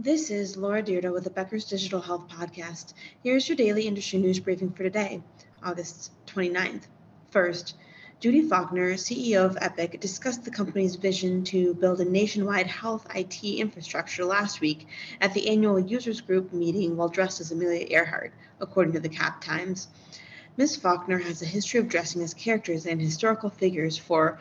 This is Laura Dyrda with the Becker's Digital Health Podcast. Here's your daily industry news briefing for today, August 29th. First, Judy Faulkner, CEO of Epic, discussed the company's vision to build a nationwide health IT infrastructure last week at the annual users group meeting while dressed as Amelia Earhart, according to the Cap Times. Ms. Faulkner has a history of dressing as characters and historical figures for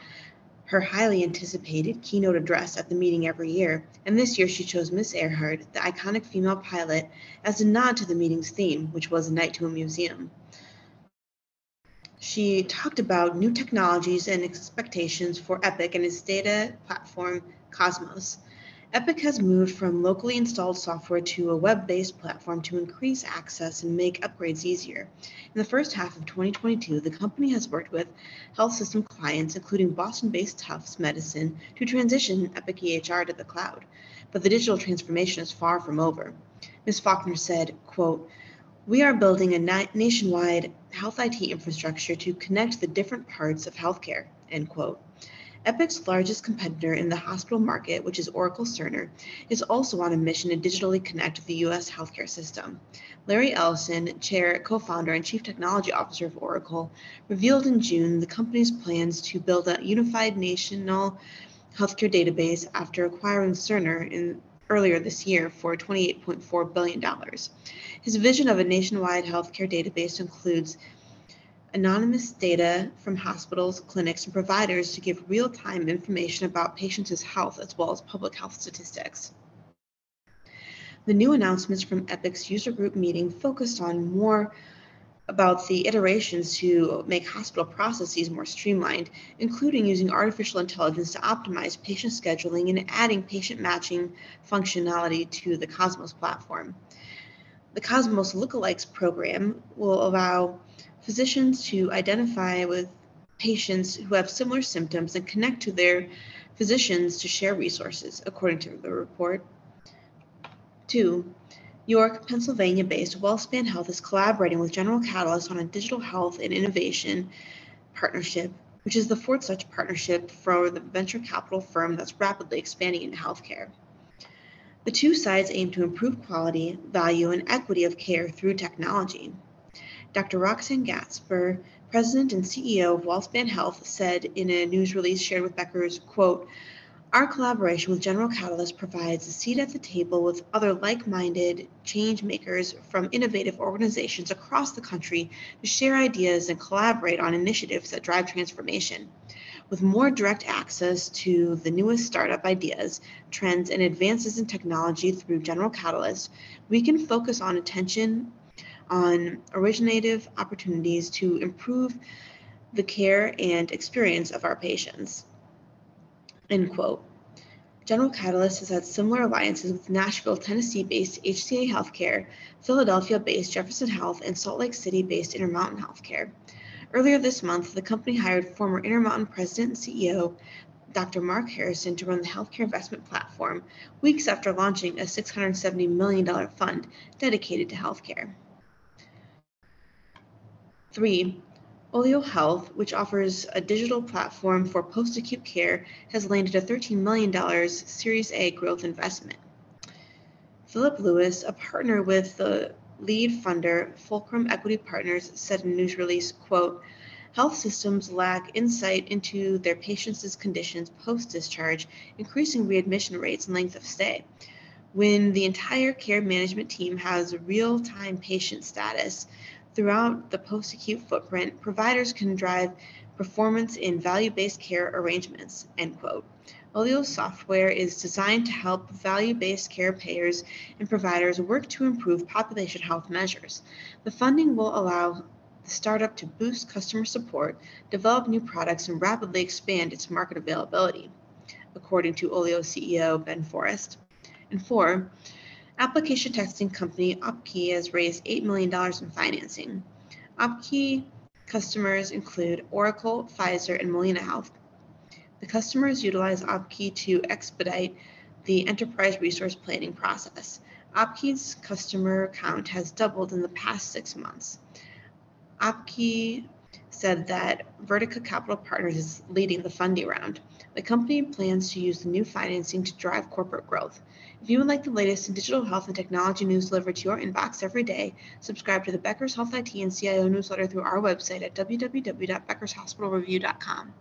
her highly anticipated keynote address at the meeting every year, and this year she chose Miss Earhart, the iconic female pilot, as a nod to the meeting's theme, which was a night to a museum. She talked about new technologies and expectations for Epic and its data platform, Cosmos. Epic has moved from locally installed software to a web based platform to increase access and make upgrades easier. In the first half of 2022, the company has worked with health system clients, including Boston based Tufts Medicine, to transition Epic EHR to the cloud. But the digital transformation is far from over. Ms. Faulkner said, quote, we are building a na- nationwide health IT infrastructure to connect the different parts of healthcare, end quote. Epic's largest competitor in the hospital market, which is Oracle Cerner, is also on a mission to digitally connect the U.S. healthcare system. Larry Ellison, chair, co founder, and chief technology officer of Oracle, revealed in June the company's plans to build a unified national healthcare database after acquiring Cerner in earlier this year for $28.4 billion. His vision of a nationwide healthcare database includes anonymous data from hospitals, clinics, and providers to give real time information about patients' health as well as public health statistics. The new announcements from Epic's user group meeting focused on more about the iterations to make hospital processes more streamlined, including using artificial intelligence to optimize patient scheduling and adding patient matching functionality to the Cosmos platform. The Cosmos Lookalikes program will allow physicians to identify with patients who have similar symptoms and connect to their physicians to share resources, according to the report. Two, York, Pennsylvania based WellSpan Health is collaborating with General Catalyst on a digital health and innovation partnership, which is the fourth such partnership for the venture capital firm that's rapidly expanding into healthcare. The two sides aim to improve quality, value, and equity of care through technology. Dr. Roxanne Gapstur, president and CEO of WellSpan Health, said in a news release shared with Becker's, quote, our collaboration with General Catalyst provides a seat at the table with other like minded change makers from innovative organizations across the country to share ideas and collaborate on initiatives that drive transformation. With more direct access to the newest startup ideas, trends, and advances in technology through General Catalyst, we can focus on attention on originative opportunities to improve the care and experience of our patients. End quote. General Catalyst has had similar alliances with Nashville, Tennessee based HCA Healthcare, Philadelphia based Jefferson Health, and Salt Lake City based Intermountain Healthcare. Earlier this month, the company hired former Intermountain president and CEO Dr. Mark Harrison to run the healthcare investment platform weeks after launching a $670 million fund dedicated to healthcare. Three, Olio Health, which offers a digital platform for post acute care, has landed a $13 million Series A growth investment. Philip Lewis, a partner with the lead funder Fulcrum Equity Partners, said in a news release, quote, Health systems lack insight into their patients' conditions post discharge, increasing readmission rates and length of stay. When the entire care management team has real time patient status, Throughout the post acute footprint, providers can drive performance in value based care arrangements. End quote. Olio software is designed to help value based care payers and providers work to improve population health measures. The funding will allow the startup to boost customer support, develop new products, and rapidly expand its market availability, according to Olio CEO Ben Forrest. And four, Application testing company Opkey has raised $8 million in financing. Opkey customers include Oracle, Pfizer, and Molina Health. The customers utilize Opkey to expedite the enterprise resource planning process. Opkey's customer count has doubled in the past six months. Opkey said that Vertica Capital Partners is leading the funding round. The company plans to use the new financing to drive corporate growth. If you would like the latest in digital health and technology news delivered to your inbox every day, subscribe to the Becker's Health IT and CIO newsletter through our website at www.beckershospitalreview.com.